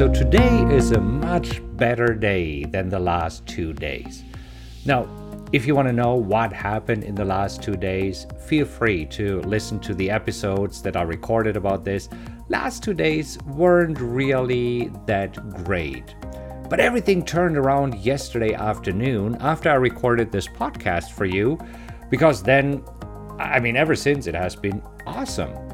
So today is a much better day than the last two days. Now, if you want to know what happened in the last two days, feel free to listen to the episodes that are recorded about this. Last two days weren't really that great. But everything turned around yesterday afternoon after I recorded this podcast for you, because then, I mean, ever since it has been awesome.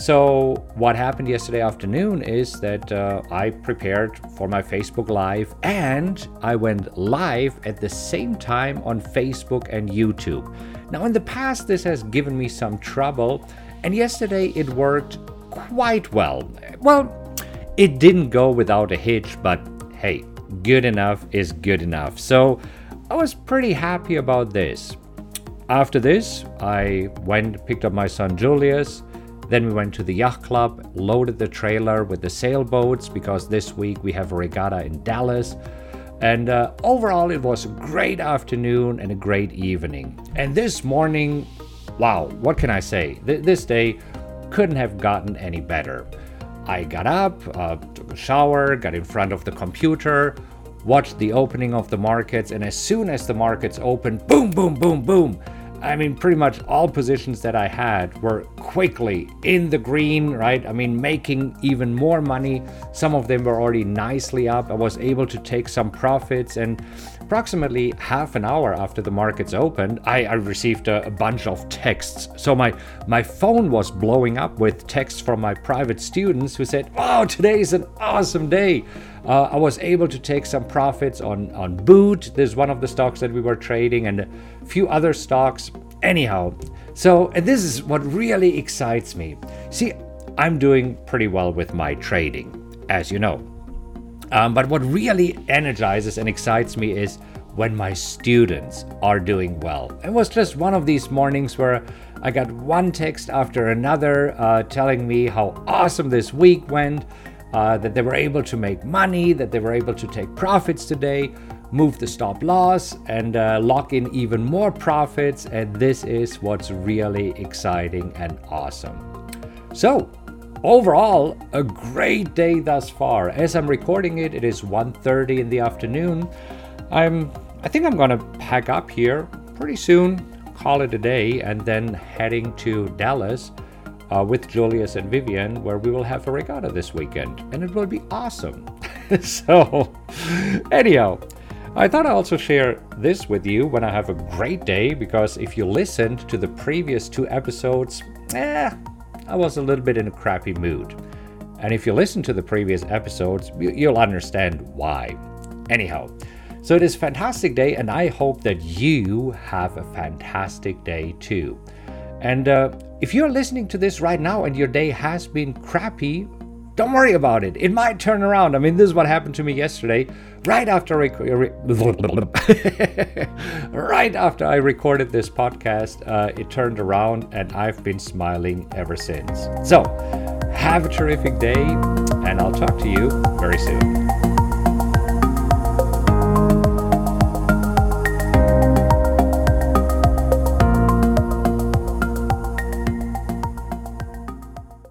So, what happened yesterday afternoon is that uh, I prepared for my Facebook Live and I went live at the same time on Facebook and YouTube. Now, in the past, this has given me some trouble, and yesterday it worked quite well. Well, it didn't go without a hitch, but hey, good enough is good enough. So, I was pretty happy about this. After this, I went, picked up my son Julius then we went to the yacht club, loaded the trailer with the sailboats because this week we have a regatta in Dallas. And uh, overall, it was a great afternoon and a great evening. And this morning, wow, what can I say? Th- this day couldn't have gotten any better. I got up, uh, took a shower, got in front of the computer, watched the opening of the markets, and as soon as the markets opened, boom, boom, boom, boom, I mean, pretty much all positions that I had were quickly in the green, right? I mean, making even more money. Some of them were already nicely up. I was able to take some profits, and approximately half an hour after the markets opened, I, I received a, a, bunch of texts. So my my phone was blowing up with texts from my private students who said, Oh, today is an awesome day." Uh, I was able to take some profits on, on Boot. There's one of the stocks that we were trading, and a few other stocks. Anyhow, so this is what really excites me. See, I'm doing pretty well with my trading, as you know. Um, but what really energizes and excites me is when my students are doing well. It was just one of these mornings where I got one text after another uh, telling me how awesome this week went uh, that they were able to make money, that they were able to take profits today, move the stop loss, and uh, lock in even more profits. And this is what's really exciting and awesome. So, overall, a great day thus far. As I'm recording it, it is 1:30 in the afternoon. I'm I think I'm gonna pack up here pretty soon, call it a day, and then heading to Dallas uh, with Julius and Vivian, where we will have a regatta this weekend, and it will be awesome. so, anyhow, I thought I'd also share this with you when I have a great day because if you listened to the previous two episodes, eh, I was a little bit in a crappy mood. And if you listen to the previous episodes, you'll understand why. Anyhow, so it is a fantastic day, and I hope that you have a fantastic day too. And uh, if you're listening to this right now and your day has been crappy, don't worry about it. It might turn around. I mean, this is what happened to me yesterday. Right after I re- right after I recorded this podcast, uh, it turned around, and I've been smiling ever since. So, have a terrific day, and I'll talk to you very soon.